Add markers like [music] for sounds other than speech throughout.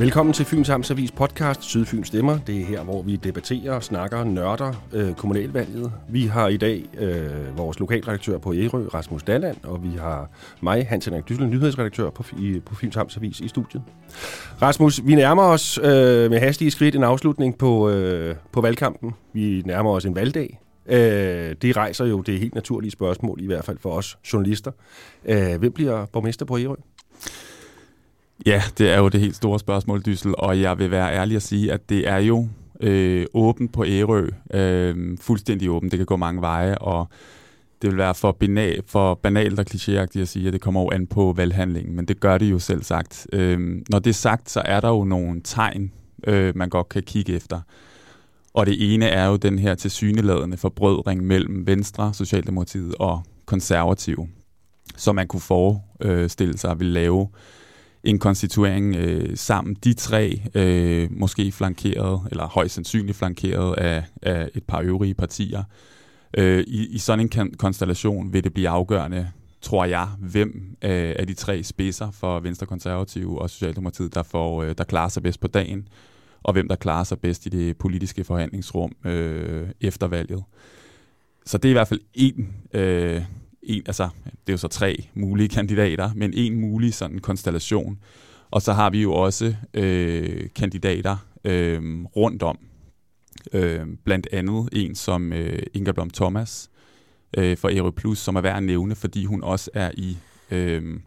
Velkommen til Fyns Amtsavis podcast Sydfyn Stemmer. Det er her, hvor vi debatterer, snakker, nørder øh, kommunalvalget. Vi har i dag øh, vores lokalredaktør på Ærø, Rasmus Dalland, og vi har mig, Hans Henrik Dyssel, nyhedsredaktør på, i, på Fyns Amtsavis i studiet. Rasmus, vi nærmer os øh, med hastige skridt en afslutning på, øh, på valgkampen. Vi nærmer os en valgdag. Øh, det rejser jo det helt naturlige spørgsmål, i hvert fald for os journalister. Øh, hvem bliver borgmester på Ærø? Ja, det er jo det helt store spørgsmål, Dyssel, og jeg vil være ærlig at sige, at det er jo øh, åbent på Ærø, øh, fuldstændig åbent. Det kan gå mange veje, og det vil være for, banal, for banalt og klichéagtigt at sige, at det kommer jo an på valghandlingen, men det gør det jo selv sagt. Øh, når det er sagt, så er der jo nogle tegn, øh, man godt kan kigge efter. Og det ene er jo den her tilsyneladende forbrødring mellem Venstre, Socialdemokratiet og Konservative, som man kunne forestille sig at ville lave en konstituering øh, sammen. De tre, øh, måske flankeret, eller højst sandsynligt flankeret af, af et par øvrige partier. Øh, i, I sådan en konstellation vil det blive afgørende, tror jeg, hvem øh, af de tre spidser for Venstre, Konservative og Socialdemokratiet, der, får, øh, der klarer sig bedst på dagen, og hvem der klarer sig bedst i det politiske forhandlingsrum øh, efter valget. Så det er i hvert fald en øh, en, altså, det er jo så tre mulige [laughs] kandidater, men en mulig sådan konstellation. Og så har vi jo også øh, kandidater øh, rundt om. Øh, blandt andet en som øh, Inga Blom Thomas øh, for Aero Plus, som er værd at nævne, fordi hun også er i øh,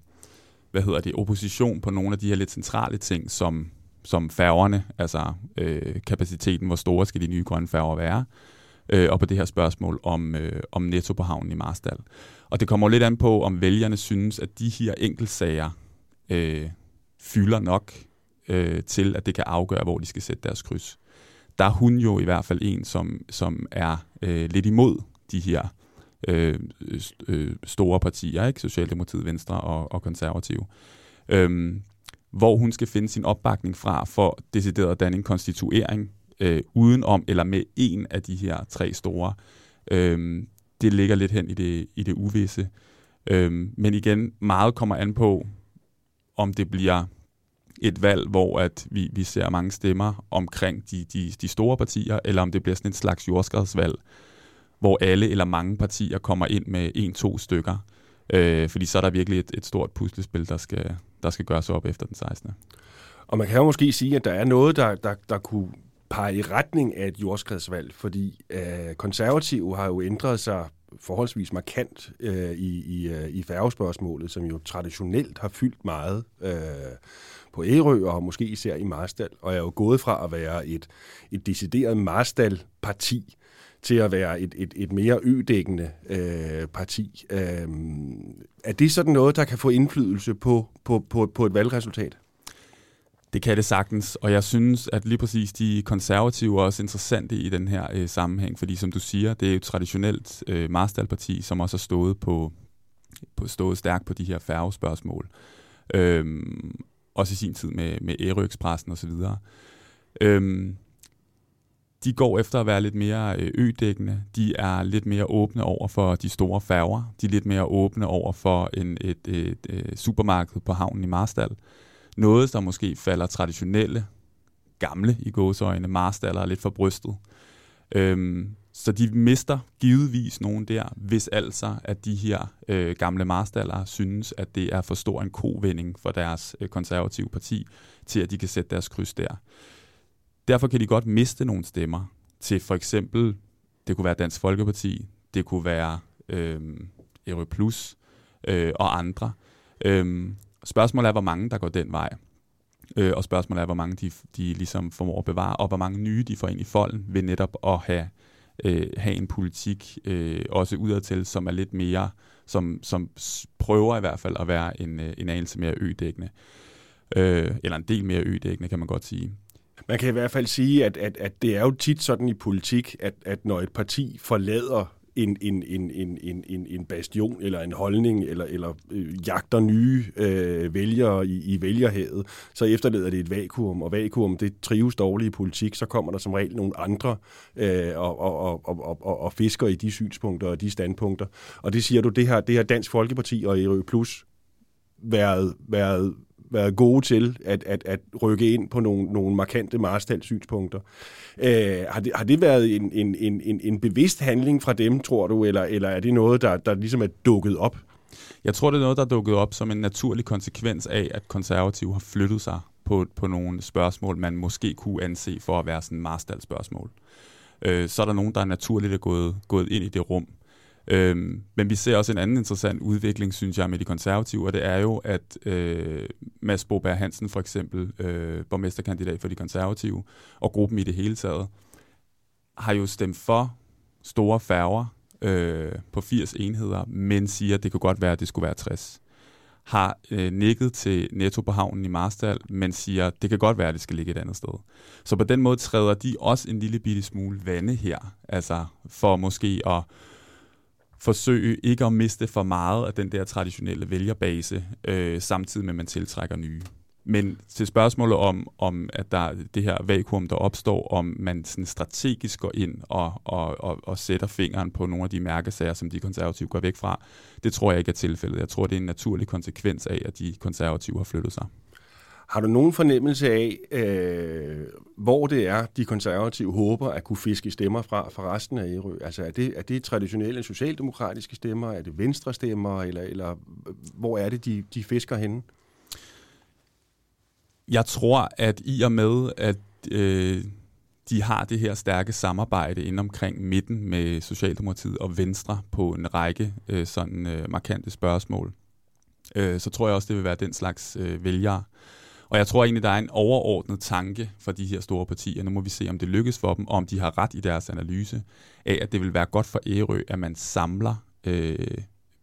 hvad hedder det, opposition på nogle af de her lidt centrale ting, som, som færgerne, altså øh, kapaciteten, hvor store skal de nye grønne færger være, øh, øh, og på det her spørgsmål om, øh, om netto på havnen i Marstal. Og det kommer lidt an på, om vælgerne synes, at de her enkeltsager øh, fylder nok øh, til, at det kan afgøre, hvor de skal sætte deres kryds. Der er hun jo i hvert fald en, som, som er øh, lidt imod de her øh, øh, store partier, ikke? Socialdemokratiet, Venstre og, og Konservative. Øhm, hvor hun skal finde sin opbakning fra for decideret at danne en konstituering øh, udenom eller med en af de her tre store. Øhm, det ligger lidt hen i det, i det uvisse. Øhm, men igen, meget kommer an på, om det bliver et valg, hvor at vi, vi ser mange stemmer omkring de, de, de store partier, eller om det bliver sådan en slags jordskredsvalg, hvor alle eller mange partier kommer ind med en-to stykker. Øh, fordi så er der virkelig et, et stort puslespil, der skal, der skal gøres op efter den 16. Og man kan jo måske sige, at der er noget, der, der, der kunne pege i retning af et jordskredsvalg, fordi øh, konservative har jo ændret sig forholdsvis markant øh, i, i, øh, i færgespørgsmålet, som jo traditionelt har fyldt meget øh, på Ærø og måske især i Marstal, og er jo gået fra at være et, et decideret Marstal-parti til at være et, et, et mere ødækkende øh, parti. Øh, er det sådan noget, der kan få indflydelse på, på, på, på et valgresultat? Det kan det sagtens, og jeg synes, at lige præcis de konservative er også interessante i den her øh, sammenhæng, fordi som du siger, det er jo et traditionelt øh, Marstal-parti, som også har stået, på, på, stået stærkt på de her færgespørgsmål. Øhm, også i sin tid med, med Ærø Expressen osv. Øhm, de går efter at være lidt mere øh, ødækkende. De er lidt mere åbne over for de store færger. De er lidt mere åbne over for en, et, et, et, et supermarked på havnen i Marstal noget, der måske falder traditionelle, gamle i gåseøjne, marstaller lidt for brystet. Øhm, så de mister givetvis nogen der, hvis altså, at de her øh, gamle marstaller synes, at det er for stor en kovending for deres øh, konservative parti, til at de kan sætte deres kryds der. Derfor kan de godt miste nogle stemmer til for eksempel, det kunne være Dansk Folkeparti, det kunne være øh, Ero Plus øh, og andre. Øh, Spørgsmålet er, hvor mange der går den vej. Øh, og spørgsmålet er, hvor mange de, de ligesom formår at bevare, og hvor mange nye de får ind i folden ved netop at have, øh, have en politik, øh, også udadtil, som er lidt mere, som, som prøver i hvert fald at være en, øh, en anelse mere ødækkende. Øh, eller en del mere ødækkende, kan man godt sige. Man kan i hvert fald sige, at, at, at det er jo tit sådan i politik, at, at når et parti forlader en, en, en, en, en, en, en bastion eller en holdning, eller, eller øh, jagter nye øh, vælgere i, i vælgerhavet, så efterlader det et vakuum, og vakuum, det trives dårligt i politik, så kommer der som regel nogle andre øh, og, og, og, og, og, og fisker i de synspunkter og de standpunkter. Og det siger du, det her, det her Dansk Folkeparti og EU Plus været, været været gode til at, at, at rykke ind på nogle, nogle markante Marstal-synspunkter. Øh, har, det, har det været en, en, en, en bevidst handling fra dem, tror du, eller, eller er det noget, der, der ligesom er dukket op? Jeg tror, det er noget, der er dukket op som en naturlig konsekvens af, at konservative har flyttet sig på, på nogle spørgsmål, man måske kunne anse for at være sådan Marstal-spørgsmål. Øh, så er der nogen, der er naturligt er gået, gået ind i det rum. Øhm, men vi ser også en anden interessant udvikling, synes jeg, med de konservative, og det er jo, at øh, Mads Boberg Hansen, for eksempel, øh, borgmesterkandidat for de konservative, og gruppen i det hele taget, har jo stemt for store færger øh, på 80 enheder, men siger, at det kunne godt være, at det skulle være 60 har øh, nikket til Netto på havnen i Marstal, men siger, at det kan godt være, at det skal ligge et andet sted. Så på den måde træder de også en lille bitte smule vande her, altså for måske at forsøge ikke at miste for meget af den der traditionelle vælgerbase, øh, samtidig med, at man tiltrækker nye. Men til spørgsmålet om, om at der det her vakuum, der opstår, om man sådan strategisk går ind og, og, og, og sætter fingeren på nogle af de mærkesager, som de konservative går væk fra, det tror jeg ikke er tilfældet. Jeg tror, det er en naturlig konsekvens af, at de konservative har flyttet sig. Har du nogen fornemmelse af, øh, hvor det er, de konservative håber at kunne fiske stemmer fra fra resten af Ærø? Altså er det, er det traditionelle socialdemokratiske stemmer? Er det venstre stemmer? Eller, eller øh, hvor er det, de, de fisker henne? Jeg tror, at i og med, at øh, de har det her stærke samarbejde inden omkring midten med Socialdemokratiet og Venstre på en række øh, sådan øh, markante spørgsmål, øh, så tror jeg også, det vil være den slags øh, vælgere, og jeg tror egentlig, der er en overordnet tanke for de her store partier. Nu må vi se, om det lykkes for dem, og om de har ret i deres analyse af, at det vil være godt for Ærø, at man samler øh,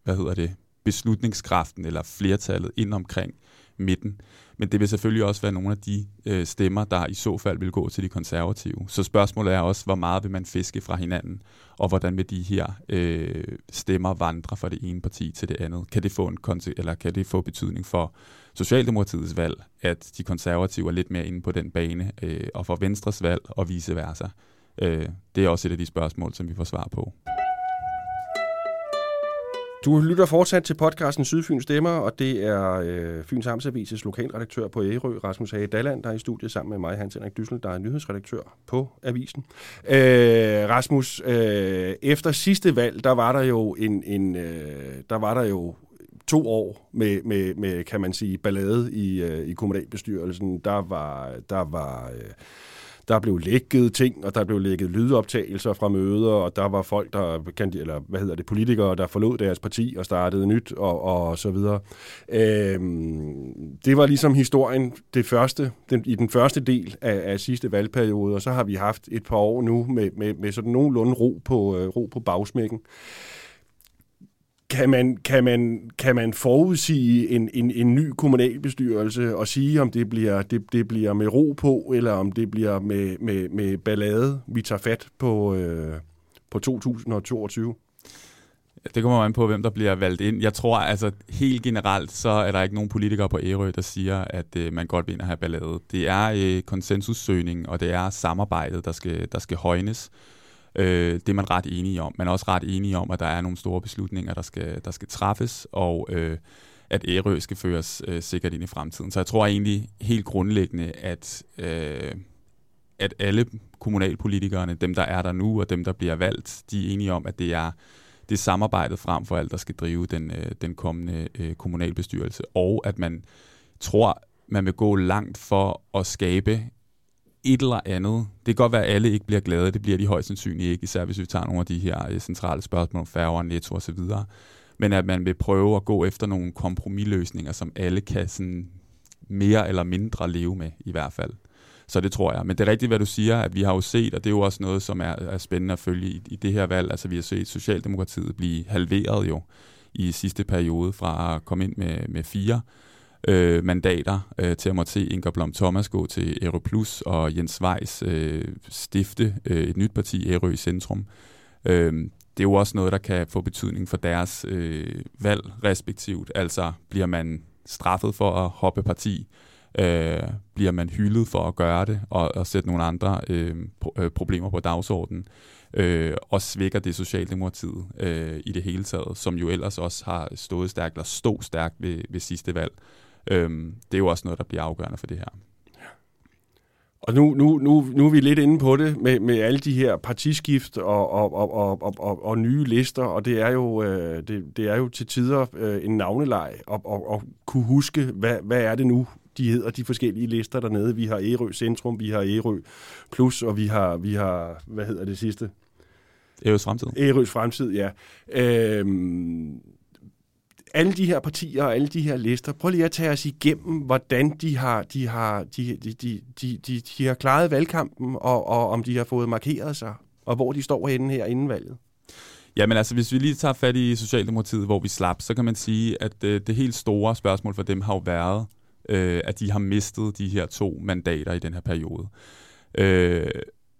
hvad hedder det, beslutningskraften eller flertallet ind omkring midten. Men det vil selvfølgelig også være nogle af de øh, stemmer, der i så fald vil gå til de konservative. Så spørgsmålet er også, hvor meget vil man fiske fra hinanden, og hvordan vil de her øh, stemmer vandre fra det ene parti til det andet? Kan det få en eller kan det få betydning for Socialdemokratiets valg, at de konservative er lidt mere inde på den bane, øh, og for Venstres valg og vice versa? Øh, det er også et af de spørgsmål, som vi får svar på. Du lytter fortsat til podcasten Sydfyns Stemmer, og det er øh, Fyns Amtsavises lokalredaktør på Ærø, Rasmus Hage Dalland, der er i studiet sammen med mig, Hans Henrik Dyssel, der er nyhedsredaktør på avisen. Øh, Rasmus, øh, efter sidste valg, der var der jo en, en øh, der var der jo to år med, med, med kan man sige, ballade i, øh, i kommunalbestyrelsen. Der var, der var øh, der blev lækket ting, og der blev lækket lydoptagelser fra møder, og der var folk, der, eller hvad hedder det, politikere, der forlod deres parti og startede nyt, og, og så videre. Øhm, det var ligesom historien det første, den, i den første del af, af sidste valgperiode, og så har vi haft et par år nu med, med, med sådan nogenlunde ro på, øh, ro på bagsmækken. Kan man, kan man, kan man forudsige en, en, en ny kommunalbestyrelse og sige, om det bliver, det, det bliver med ro på, eller om det bliver med, med, med ballade, vi tager fat på, øh, på 2022? Det kommer an på, hvem der bliver valgt ind. Jeg tror, altså helt generelt, så er der ikke nogen politikere på Ærø, der siger, at øh, man godt vil have ballade. Det er øh, konsensussøgning, og det er samarbejdet, der skal, der skal højnes. Øh, det er man ret enige om. Man er også ret enige om, at der er nogle store beslutninger, der skal, der skal træffes, og øh, at Ærø skal føres øh, sikkert ind i fremtiden. Så jeg tror egentlig helt grundlæggende, at, øh, at alle kommunalpolitikerne, dem der er der nu, og dem der bliver valgt, de er enige om, at det er det er samarbejdet frem for alt, der skal drive den, øh, den kommende øh, kommunalbestyrelse, og at man tror, man vil gå langt for at skabe et eller andet. Det kan godt være, at alle ikke bliver glade. Det bliver de højst sandsynligt ikke, især hvis vi tager nogle af de her øh, centrale spørgsmål om færger, netto og så videre. Men at man vil prøve at gå efter nogle kompromisløsninger, som alle kan sådan mere eller mindre leve med i hvert fald. Så det tror jeg. Men det er rigtigt, hvad du siger, at vi har jo set, og det er jo også noget, som er, er spændende at følge i, i det her valg. Altså vi har set Socialdemokratiet blive halveret jo i sidste periode fra at komme ind med, med fire øh, mandater øh, til at måtte se Inger Blom Thomas gå til Aero Plus og Jens Weiss øh, stifte øh, et nyt parti, Aero i Centrum. Øh, det er jo også noget, der kan få betydning for deres øh, valg respektivt. Altså bliver man straffet for at hoppe parti, øh, bliver man hyldet for at gøre det og, og sætte nogle andre øh, pro- øh, problemer på dagsordenen, øh, og svækker det Socialdemokratiet øh, i det hele taget, som jo ellers også har stået stærkt, eller stod stærkt ved, ved sidste valg. Øhm, det er jo også noget, der bliver afgørende for det her. Og nu, nu, nu, nu er vi lidt inde på det med, med alle de her partiskift og, og, og, og, og, og, og nye lister, og det er jo, øh, det, det er jo til tider øh, en navneleg at og, og kunne huske, hvad, hvad er det nu, de hedder, de forskellige lister dernede. Vi har Ærø Centrum, vi har Ærø Plus, og vi har, vi har hvad hedder det sidste? Ærøs Fremtid. Ærøs Fremtid, ja. Øhm, alle de her partier og alle de her lister, prøv lige at tage os igennem, hvordan de har, de har, de, de, de, de, de, de har klaret valgkampen, og, og om de har fået markeret sig, og hvor de står henne her inden valget. Jamen altså, hvis vi lige tager fat i Socialdemokratiet, hvor vi slap, så kan man sige, at øh, det helt store spørgsmål for dem har jo været, øh, at de har mistet de her to mandater i den her periode. Øh,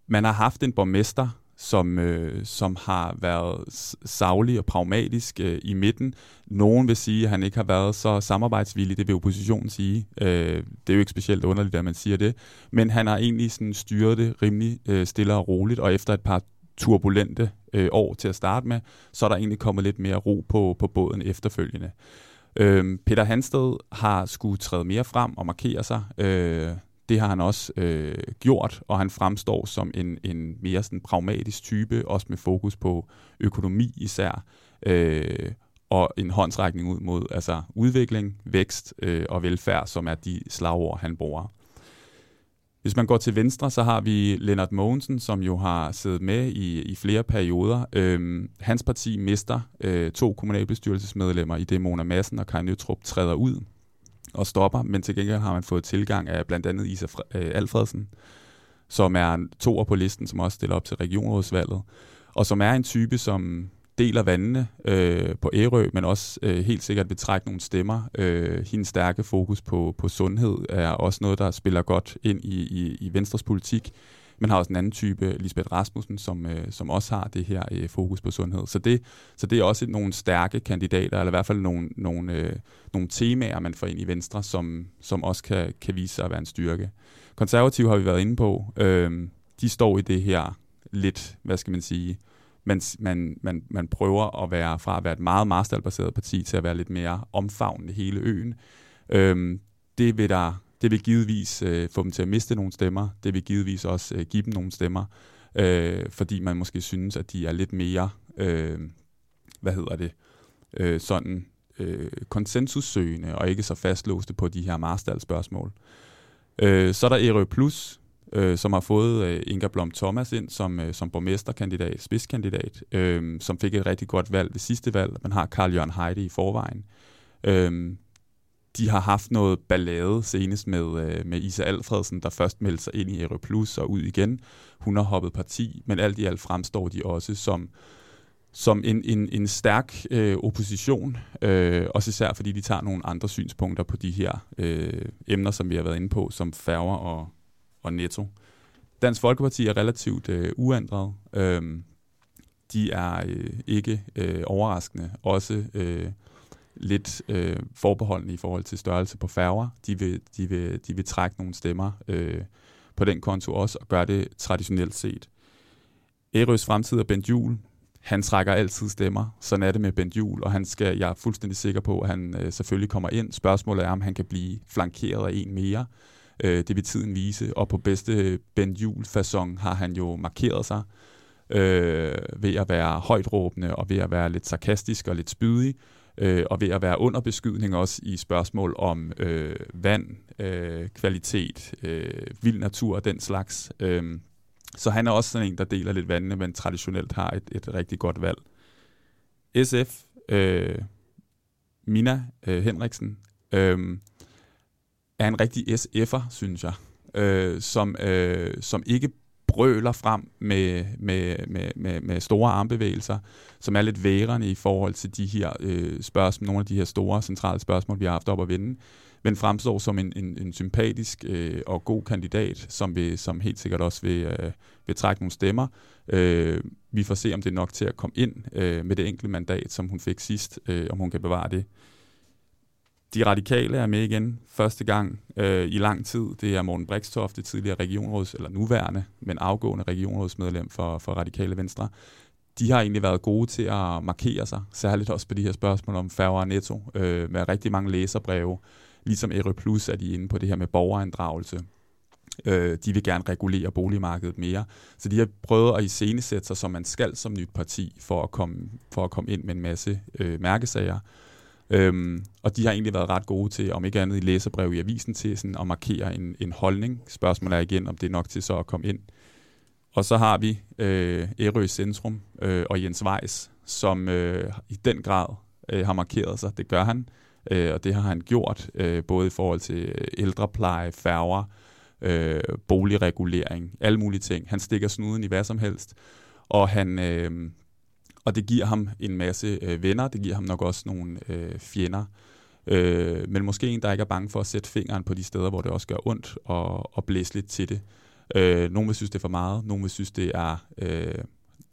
man har haft en borgmester, som, øh, som har været savlig og pragmatisk øh, i midten. Nogen vil sige, at han ikke har været så samarbejdsvillig, det vil oppositionen sige. Øh, det er jo ikke specielt underligt, at man siger det. Men han har egentlig sådan styret det rimelig øh, stille og roligt, og efter et par turbulente øh, år til at starte med, så er der egentlig kommet lidt mere ro på, på båden efterfølgende. Øh, Peter Hansted har skulle træde mere frem og markere sig. Øh, det har han også øh, gjort, og han fremstår som en, en mere sådan pragmatisk type, også med fokus på økonomi især, øh, og en håndsrækning ud mod altså udvikling, vækst øh, og velfærd, som er de slagord, han bruger. Hvis man går til venstre, så har vi Lennart Mogensen, som jo har siddet med i, i flere perioder. Øhm, hans parti mister øh, to kommunalbestyrelsesmedlemmer i det Mona Madsen og Kai Nøtrup træder ud og stopper, men til gengæld har man fået tilgang af blandt andet Isa øh, Alfredsen, som er en toer på listen, som også stiller op til regionrådsvalget, og som er en type, som deler vandene øh, på Ærø, men også øh, helt sikkert vil trække nogle stemmer. Øh, hendes stærke fokus på, på sundhed er også noget, der spiller godt ind i, i, i Venstres politik. Man har også en anden type, Lisbeth Rasmussen, som, øh, som også har det her øh, fokus på sundhed. Så det, så det er også nogle stærke kandidater, eller i hvert fald nogle, nogle, øh, nogle temaer, man får ind i Venstre, som, som også kan, kan vise sig at være en styrke. Konservative har vi været inde på. Øh, de står i det her lidt, hvad skal man sige, man, man, man, man prøver at være fra at være et meget marstalbaseret parti til at være lidt mere omfavnende hele øen. Øh, det vil der det vil givetvis øh, få dem til at miste nogle stemmer. Det vil givetvis også øh, give dem nogle stemmer, øh, fordi man måske synes, at de er lidt mere, øh, hvad hedder det, øh, sådan øh, konsensussøgende og ikke så fastlåste på de her Marstal-spørgsmål. Øh, så er der Ærø Plus, øh, som har fået øh, Inga Blom Thomas ind som, øh, som borgmesterkandidat, spidskandidat, øh, som fik et rigtig godt valg ved sidste valg. Man har Karl Jørgen Heide i forvejen. Øh, de har haft noget ballade senest med, øh, med Isa Alfredsen, der først meldte sig ind i Aeroplus og ud igen. Hun har hoppet parti, men alt i alt fremstår de også som, som en, en, en stærk øh, opposition, øh, også især fordi de tager nogle andre synspunkter på de her øh, emner, som vi har været inde på, som færger og, og netto. Dansk Folkeparti er relativt øh, uændret. Øh, de er øh, ikke øh, overraskende også øh, lidt øh, forbeholdende i forhold til størrelse på færger. De vil, de vil, de vil trække nogle stemmer øh, på den konto også, og gøre det traditionelt set. Ærøs fremtid er Bent Jul. Han trækker altid stemmer. Sådan er det med Bent Jul, og han skal, jeg er fuldstændig sikker på, at han øh, selvfølgelig kommer ind. Spørgsmålet er, om han kan blive flankeret af en mere. Øh, det vil tiden vise, og på bedste Bent Jul-fasong har han jo markeret sig øh, ved at være højt råbende og ved at være lidt sarkastisk og lidt spydig øh, og ved at være under beskydning også i spørgsmål om øh, vand, øh, kvalitet, øh, vild natur og den slags. Øh, så han er også sådan en, der deler lidt vandene, men traditionelt har et, et rigtig godt valg. SF, øh, Mina øh, Henriksen, øh, er en rigtig SF'er, synes jeg, øh, som, øh, som ikke brøler frem med, med, med, med, med store armbevægelser, som er lidt værende i forhold til de her øh, spørgsmål, nogle af de her store centrale spørgsmål, vi har haft op at vende, men fremstår som en, en, en sympatisk øh, og god kandidat, som, vil, som helt sikkert også vil, øh, vil trække nogle stemmer. Øh, vi får se, om det er nok til at komme ind øh, med det enkelte mandat, som hun fik sidst, øh, om hun kan bevare det. De radikale er med igen første gang øh, i lang tid. Det er Morten Brikstoft, det tidligere regionråds, eller nuværende, men afgående regionrådsmedlem for, for Radikale Venstre. De har egentlig været gode til at markere sig, særligt også på de her spørgsmål om færre og netto, øh, med rigtig mange læserbreve, Ligesom Ere Plus er de inde på det her med borgerinddragelse. Øh, de vil gerne regulere boligmarkedet mere. Så de har prøvet at iscenesætte sig, som man skal som nyt parti, for at komme, for at komme ind med en masse øh, mærkesager. Øhm, og de har egentlig været ret gode til, om ikke andet i læserbrev i avisen, til sådan at markere en, en holdning. Spørgsmålet er igen, om det er nok til så at komme ind. Og så har vi øh, Ærø Centrum øh, og Jens Weiss, som øh, i den grad øh, har markeret sig. Det gør han, øh, og det har han gjort, øh, både i forhold til ældrepleje, færger, øh, boligregulering, alle mulige ting. Han stikker snuden i hvad som helst, og han... Øh, og det giver ham en masse øh, venner, det giver ham nok også nogle øh, fjender. Øh, men måske en, der ikke er bange for at sætte fingeren på de steder, hvor det også gør ondt, og, og blæse lidt til det. Øh, nogle vil synes, det er for meget, nogle vil synes, det er øh,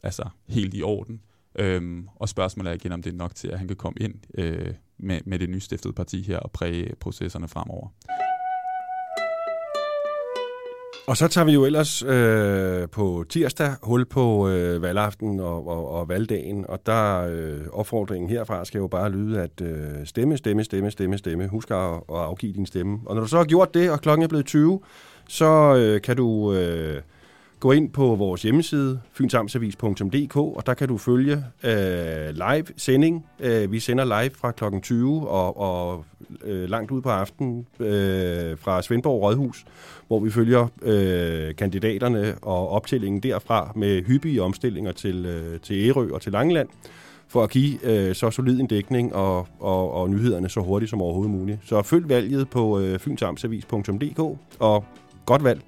altså helt i orden. Øh, og spørgsmålet er igen, om det er nok til, at han kan komme ind øh, med, med det nystiftede parti her og præge processerne fremover. Og så tager vi jo ellers øh, på tirsdag hul på øh, valgaften og, og, og valgdagen, og der øh, opfordringen herfra skal jo bare lyde, at øh, stemme, stemme, stemme, stemme, stemme. Husk at, at afgive din stemme. Og når du så har gjort det, og klokken er blevet 20, så øh, kan du øh, gå ind på vores hjemmeside, fynsamtsavis.dk, og der kan du følge øh, live sending. Øh, vi sender live fra klokken 20 og, og øh, langt ud på aftenen øh, fra Svendborg Rådhus, hvor vi følger øh, kandidaterne og optællingen derfra med hyppige omstillinger til, øh, til Ærø og til Langeland for at give øh, så solid en dækning og, og, og nyhederne så hurtigt som overhovedet muligt. Så følg valget på øh, fynsamtsavis.dk og godt valg.